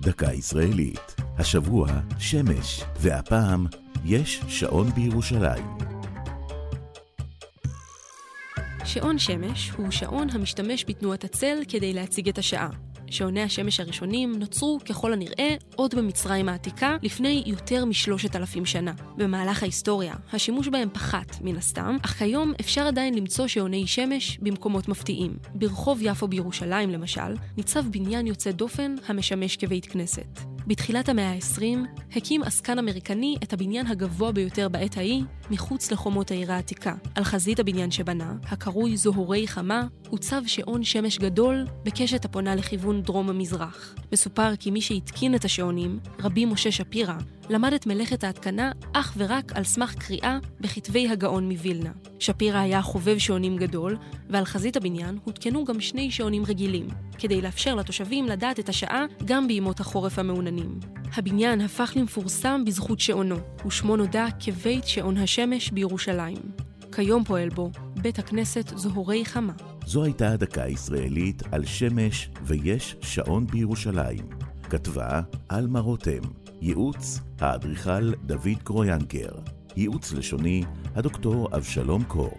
דקה ישראלית. השבוע שמש, והפעם יש שעון בירושלים. שעון שמש הוא שעון המשתמש בתנועת הצל כדי להציג את השעה. שעוני השמש הראשונים נוצרו ככל הנראה עוד במצרים העתיקה לפני יותר משלושת אלפים שנה. במהלך ההיסטוריה, השימוש בהם פחת מן הסתם, אך כיום אפשר עדיין למצוא שעוני שמש במקומות מפתיעים. ברחוב יפו בירושלים למשל, ניצב בניין יוצא דופן המשמש כבית כנסת. בתחילת המאה ה-20 הקים עסקן אמריקני את הבניין הגבוה ביותר בעת ההיא מחוץ לחומות העיר העתיקה. על חזית הבניין שבנה, הקרוי זוהורי חמה, הוצב שעון שמש גדול בקשת הפונה לכיוון דרום-המזרח. מסופר כי מי שהתקין את השעונים, רבי משה שפירא, למד את מלאכת ההתקנה אך ורק על סמך קריאה בכתבי הגאון מווילנה. שפירא היה חובב שעונים גדול, ועל חזית הבניין הותקנו גם שני שעונים רגילים, כדי לאפשר לתושבים לדעת את השעה גם בימות החורף המעוננים. הבניין הפך למפורסם בזכות שעונו, ושמו נודע כבית שעון השמש בירושלים. כיום פועל בו בית הכנסת זוהורי חמה. זו הייתה הדקה הישראלית על שמש ויש שעון בירושלים. כתבה עלמה רותם, ייעוץ האדריכל דוד קרויאנקר, ייעוץ לשוני הדוקטור אבשלום קור.